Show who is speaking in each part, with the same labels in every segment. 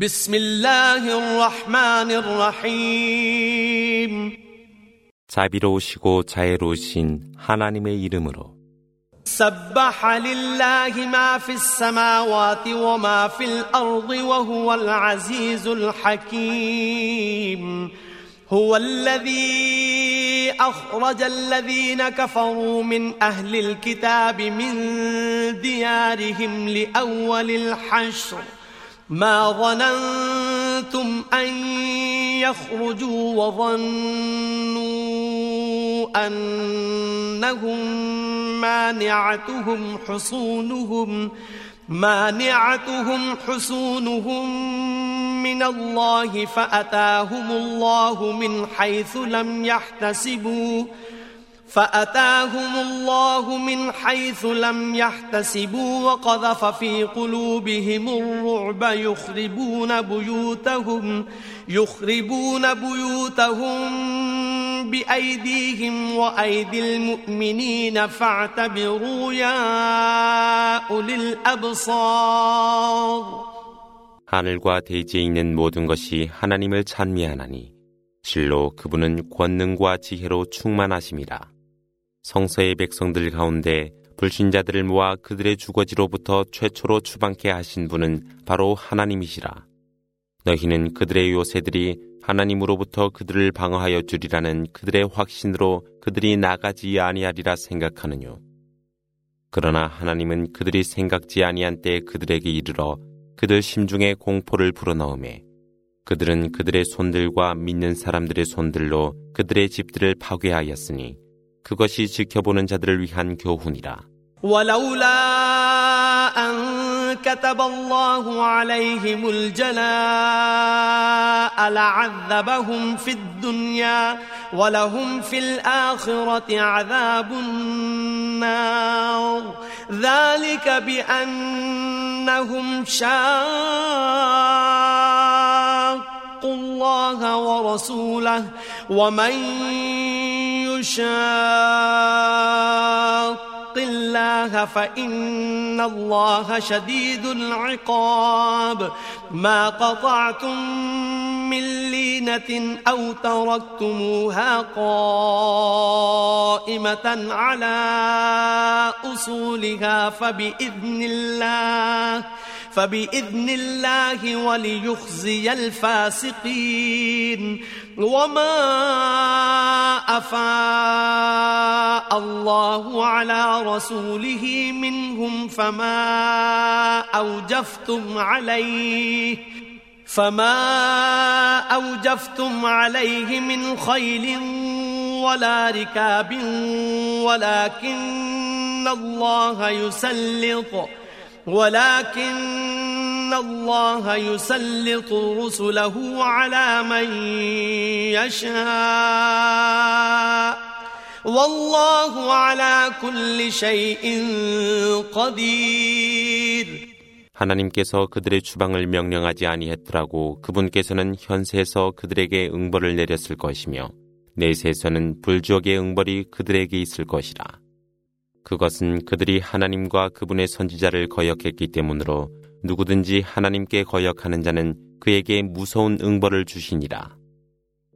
Speaker 1: بسم الله الرحمن الرحيم
Speaker 2: 자비로우시고 자애로우신 하나님의 이름으로
Speaker 1: سبح لله ما في السماوات وما في الأرض وهو العزيز الحكيم هو الذي أخرج الذين كفروا من أهل الكتاب من ديارهم لأول الحشر ما ظننتم أن يخرجوا وظنوا أنهم مانعتهم حصونهم مانعتهم حصونهم من الله فأتاهم الله من حيث لم يحتسبوا فأتاهم الله من حيث لم يحتسبوا وقذف في قلوبهم الرعب يخربون بيوتهم يخربون بيوتهم بأيديهم وأيدي المؤمنين فاعتبروا يا أولي الأبصار 하늘과
Speaker 2: 대지에 있는 모든 것이 하나님을 찬미하나니 실로 그분은 권능과 지혜로 충만하심이라. 성서의 백성들 가운데 불신자들을 모아 그들의 주거지로부터 최초로 추방케 하신 분은 바로 하나님이시라. 너희는 그들의 요새들이 하나님으로부터 그들을 방어하여 주리라는 그들의 확신으로 그들이 나가지 아니하리라 생각하느뇨. 그러나 하나님은 그들이 생각지 아니한 때 그들에게 이르러 그들 심중에 공포를 불어넣음에 그들은 그들의 손들과 믿는 사람들의 손들로 그들의 집들을 파괴하였으니 그것이 지켜보는 자들을 위한 교훈이라. ولولا أن كتب الله عليهم الجلاء لعذبهم في الدنيا ولهم في الآخرة عذاب النار ذلك بأنهم شاءوا
Speaker 1: واتقوا الله ورسوله ومن يشاق الله فإن الله شديد العقاب ما قطعتم من لينة أو تركتموها قائمة على أصولها فبإذن الله فبإذن الله وليخزي الفاسقين وما أفاء الله على رسوله منهم فما أوجفتم عليه فما أوجفتم عليه من خيل ولا ركاب ولكن الله يسلط ولكن الله يسلط رسله على من يشاء والله على كل شيء قدير
Speaker 2: 하나님께서 그들의 주방을 명령하지 아니했더라고 그분께서는 현세에서 그들에게 응벌을 내렸을 것이며 내세에서는 불지옥의 응벌이 그들에게 있을 것이라. 그것은 그들이 하나님과 그분의 선지자를 거역했기 때문으로 누구든지 하나님께 거역하는 자는 그에게 무서운 응벌을 주시니라.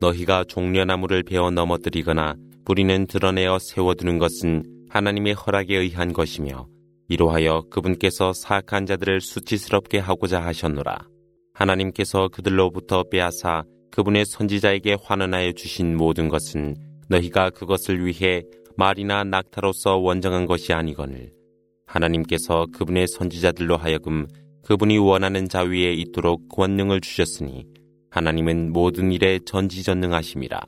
Speaker 2: 너희가 종려나무를 베어 넘어뜨리거나 뿌리는 드러내어 세워두는 것은 하나님의 허락에 의한 것이며 이로하여 그분께서 사악한 자들을 수치스럽게 하고자 하셨노라. 하나님께서 그들로부터 빼앗아 그분의 선지자에게 환원하여 주신 모든 것은 너희가 그것을 위해 말이나 낙타로서 원정한 것이 아니거늘 하나님께서 그분의 선지자들로 하여금 그분이 원하는 자위에 있도록 권능을 주셨으니 하나님은 모든 일에 전지전능하심이라.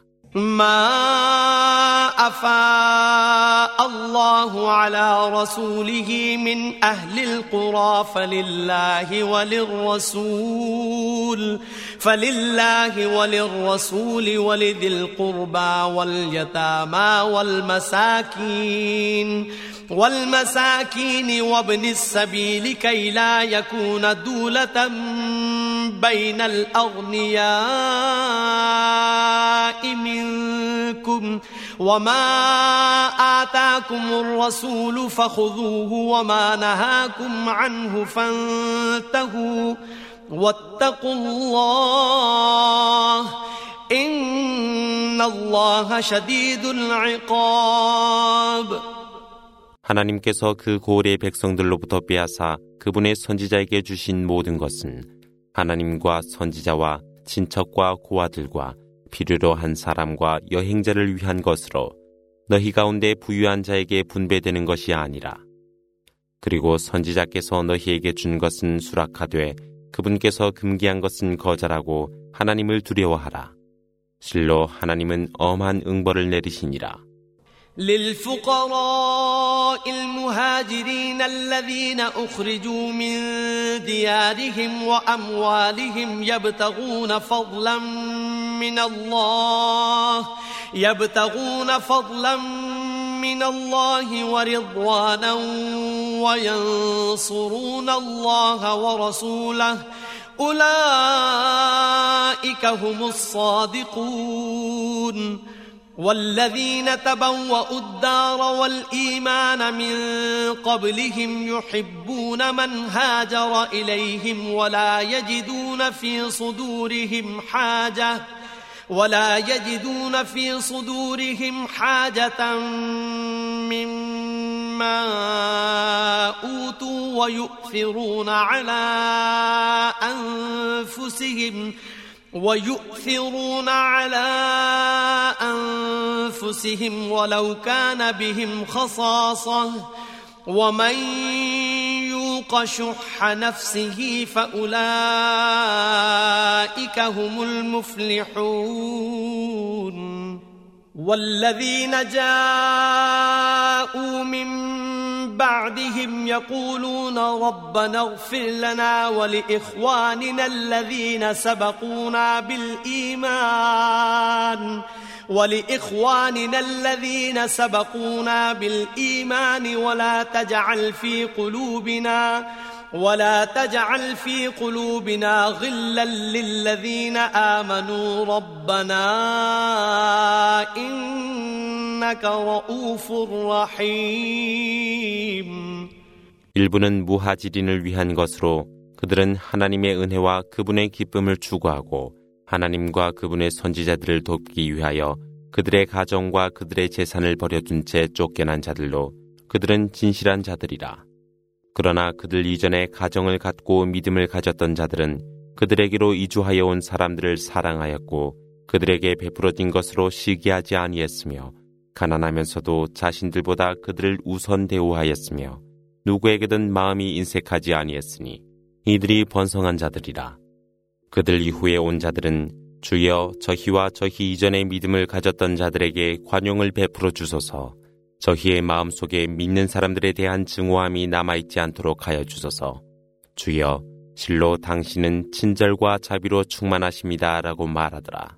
Speaker 1: 마... أفاء الله على رسوله من أهل القرى فلله وللرسول فلله وللرسول ولذي القربى واليتامى والمساكين والمساكين وابن السبيل كي لا يكون دولة بين الأغنياء منكم منكم وما آتاكم الرسول فخذوه وما نهاكم عنه فانتهوا
Speaker 2: واتقوا الله إن الله شديد العقاب 하나님께서 그 고을의 백성들로부터 빼앗아 그분의 선지자에게 주신 모든 것은 하나님과 선지자와 친척과 고아들과 필요로 한 사람과 여행자를 위한 것으로 너희 가운데 부유한 자에게 분배되는 것이 아니라 그리고 선지자께서 너희에게 준 것은 수락하되 그분께서 금기한 것은 거절하고 하나님을 두려워하라. 실로 하나님은 엄한 응벌을 내리시니라. للفقراء المهاجرين الذين أخرجوا
Speaker 1: من ديارهم وأموالهم يبتغون فضلا من الله يبتغون فضلا من الله ورضوانا وينصرون الله ورسوله أولئك هم الصادقون والذين تبوأوا الدار والإيمان من قبلهم يحبون من هاجر إليهم ولا يجدون في صدورهم حاجة ولا يجدون في صدورهم حاجة مما أوتوا ويؤثرون على أنفسهم ويؤثرون على أنفسهم ولو كان بهم خصاصة ومن يوق شح نفسه فأولئك هم المفلحون والذين جاءوا من بعدهم يقولون ربنا اغفر لنا ولإخواننا الذين سبقونا بالإيمان ۖ ولإخواننا الذين سبقونا بالإيمان ولا تجعل في قلوبنا ولا تجعل في قلوبنا غلا
Speaker 2: للذين آمنوا ربنا إنك رؤوف رحيم 일부는 무하지린을 위한 것으로 그들은 하나님의 은혜와 그분의 기쁨을 추구하고 하나님과 그분의 선지자들을 돕기 위하여 그들의 가정과 그들의 재산을 버려둔 채 쫓겨난 자들로 그들은 진실한 자들이라. 그러나 그들 이전에 가정을 갖고 믿음을 가졌던 자들은 그들에게로 이주하여 온 사람들을 사랑하였고 그들에게 베풀어진 것으로 시기하지 아니했으며 가난하면서도 자신들보다 그들을 우선 대우하였으며 누구에게든 마음이 인색하지 아니했으니 이들이 번성한 자들이라. 그들 이후에 온 자들은 주여 저희와 저희 이전의 믿음을 가졌던 자들에게 관용을 베풀어 주소서 저희의 마음속에 믿는 사람들에 대한 증오함이 남아있지 않도록 하여 주소서 주여 실로 당신은 친절과 자비로 충만하십니다 라고 말하더라.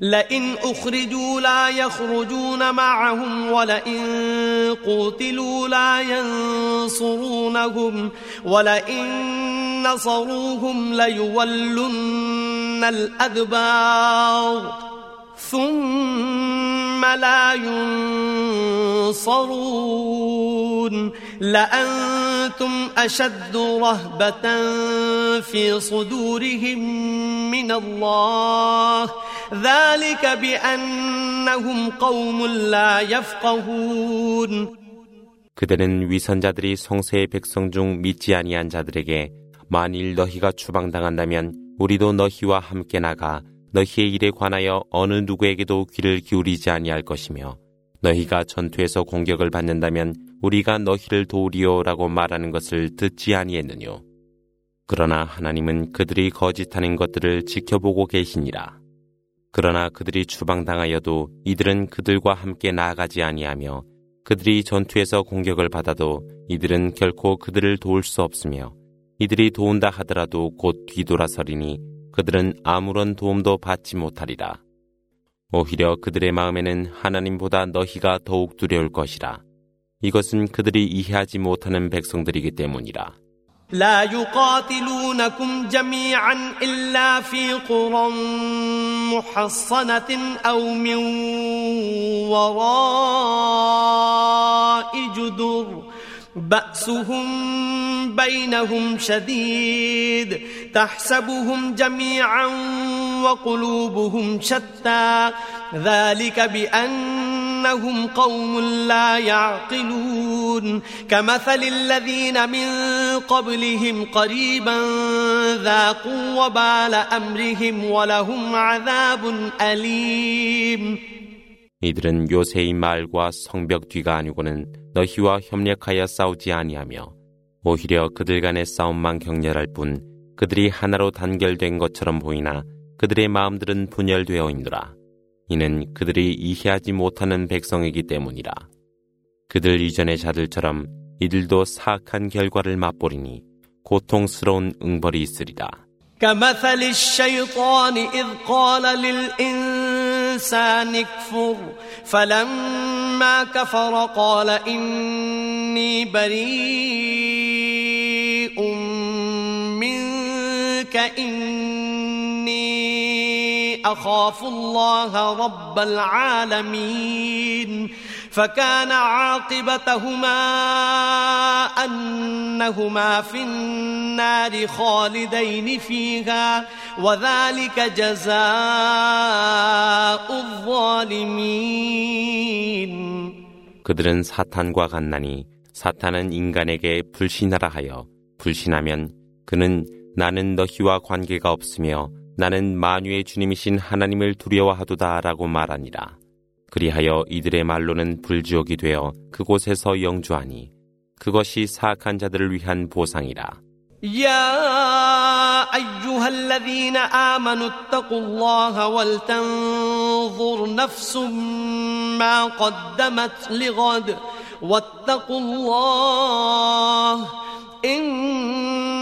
Speaker 1: لئن أخرجوا لا يخرجون معهم ولئن قوتلوا لا ينصرونهم ولئن نصروهم ليولن الأدبار ثم لا ينصرون لأنتم أشد رهبة في صدورهم من
Speaker 2: الله ذلك بأنهم قوم لا يفقهون 그대는 위선자들이 성세의 백성 중 믿지 아니한 자들에게 만일 너희가 추방당한다면 우리도 너희와 함께 나가 너희의 일에 관하여 어느 누구에게도 귀를 기울이지 아니할 것이며 너희가 전투에서 공격을 받는다면 우리가 너희를 도우리오라고 말하는 것을 듣지 아니했느뇨. 그러나 하나님은 그들이 거짓하는 것들을 지켜보고 계시니라. 그러나 그들이 추방당하여도 이들은 그들과 함께 나아가지 아니하며 그들이 전투에서 공격을 받아도 이들은 결코 그들을 도울 수 없으며 이들이 도운다 하더라도 곧 뒤돌아서리니 그들은 아무런 도움도 받지 못하리라. 오히려 그들의 마음에는 하나님보다 너희가 더욱 두려울 것이라. 이것은 그들이 이해하지 못하는 백성들이기 때문이라. لا يقاتلونكم جميعا إلا في قرى محصنة أو من وراء جدر بأسهم بينهم شديد تحسبهم جميعا وقلوبهم شتى ذلك بأن أنهم قوم لا يعقلون كمثل الذين من قبلهم قريبا ذاقوا وبال أمرهم ولهم عذاب أليم 이들은 요새의 말과 성벽 뒤가 아니고는 너희와 협력하여 싸우지 아니하며 오히려 그들 간의 싸움만 격렬할 뿐 그들이 하나로 단결된 것처럼 보이나 그들의 마음들은 분열되어 있노라. 이는 그들이 이해하지 못하는 백성이기 때문이라. 그들 이전의 자들처럼 이들도 사악한 결과를 맛보리니 고통스러운 응벌이 있으리라. ا ل إ ن س ا ن اكفر فلما كفر قال إني بريء منك إ ن أخاف الله رب العالمين فكان عاقبتهما أنهما في النار خالدين فيها وذلك جزاء الظالمين 그들은 사탄과 같나니 사탄은 인간에게 불신하라 하여 불신하면 그는 나는 너희와 관계가 없으며 나는 만유의 주님이신 하나님을 두려워하도다라고 말하니라. 그리하여 이들의 말로는 불지옥이 되어 그곳에서 영주하니 그것이 사악한 자들을 위한 보상이라. يا أيها الذين آمنوا اتقوا الله ولتنظر نفس
Speaker 1: ما قدمت لغد واتقوا الله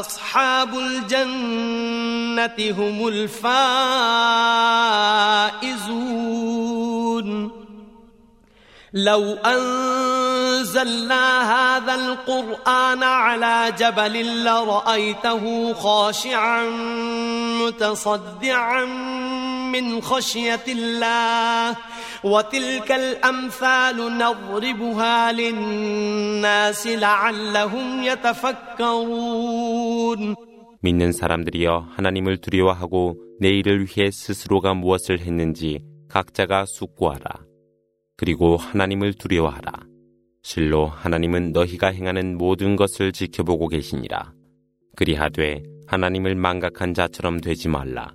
Speaker 1: أصحاب الجنة هم الفائزون لو أنزلنا هذا القرآن على جبل لرأيته خاشعا متصدعا
Speaker 2: من خشية الله وتلك الأمثال نضربها للناس لعلهم يتفكرون 믿는 사람들이여 하나님을 두려워하고 내일을 위해 스스로가 무엇을 했는지 각자가 숙고하라. 그리고 하나님을 두려워하라. 실로 하나님은 너희가 행하는 모든 것을 지켜보고 계시니라. 그리하되 하나님을 망각한 자처럼 되지 말라.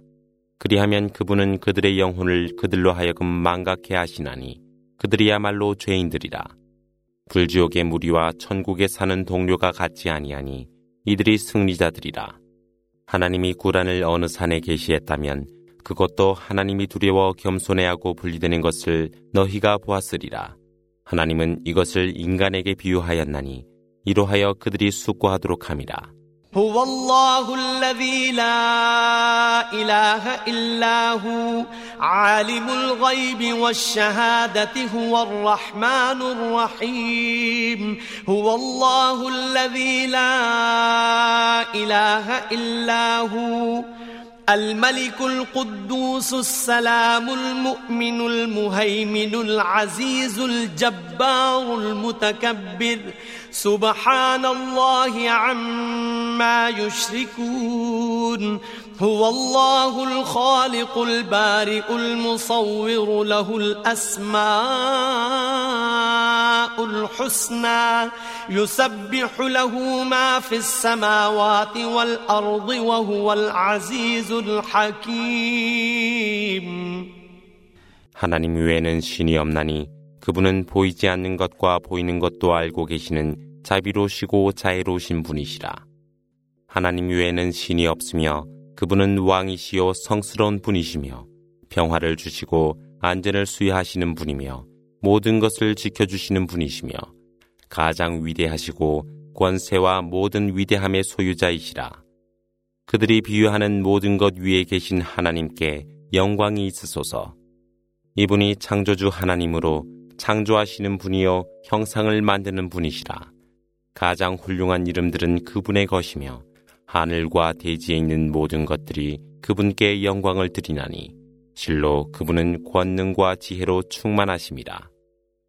Speaker 2: 그리하면 그분은 그들의 영혼을 그들로 하여금 망각해 하시나니 그들이야말로 죄인들이라. 불지옥의 무리와 천국에 사는 동료가 같지 아니하니 이들이 승리자들이라. 하나님이 구란을 어느 산에 계시했다면 그것도 하나님이 두려워 겸손해하고 분리되는 것을 너희가 보았으리라. 하나님은 이것을 인간에게 비유하였나니 이로하여 그들이 숙고하도록 함이라. هو الله الذي لا إله إلا هو عالم الغيب والشهادة هو
Speaker 1: الرحمن الرحيم هو الله الذي لا إله إلا هو الملك القدوس السلام المؤمن المهيمن العزيز الجبار المتكبر سبحان الله عما يشركون هو الله الخالق البارئ المصور له الأسماء الحسنى
Speaker 2: يسبح له ما في السماوات والأرض وهو العزيز الحكيم 하나님 외에는 신이 없나니 그분은 보이지 않는 것과 보이는 것도 알고 계시는 자비로우시고 자애로우신 분이시라. 하나님 외에는 신이 없으며 그분은 왕이시요 성스러운 분이시며 평화를 주시고 안전을 수여하시는 분이며 모든 것을 지켜주시는 분이시며 가장 위대하시고 권세와 모든 위대함의 소유자이시라. 그들이 비유하는 모든 것 위에 계신 하나님께 영광이 있으소서. 이분이 창조주 하나님으로 창조하시는 분이요 형상을 만드는 분이시라. 가장 훌륭한 이름들은 그분의 것이며 하늘과 대지에 있는 모든 것들이 그분께 영광을 드리나니 실로 그분은 권능과 지혜로 충만하십니다.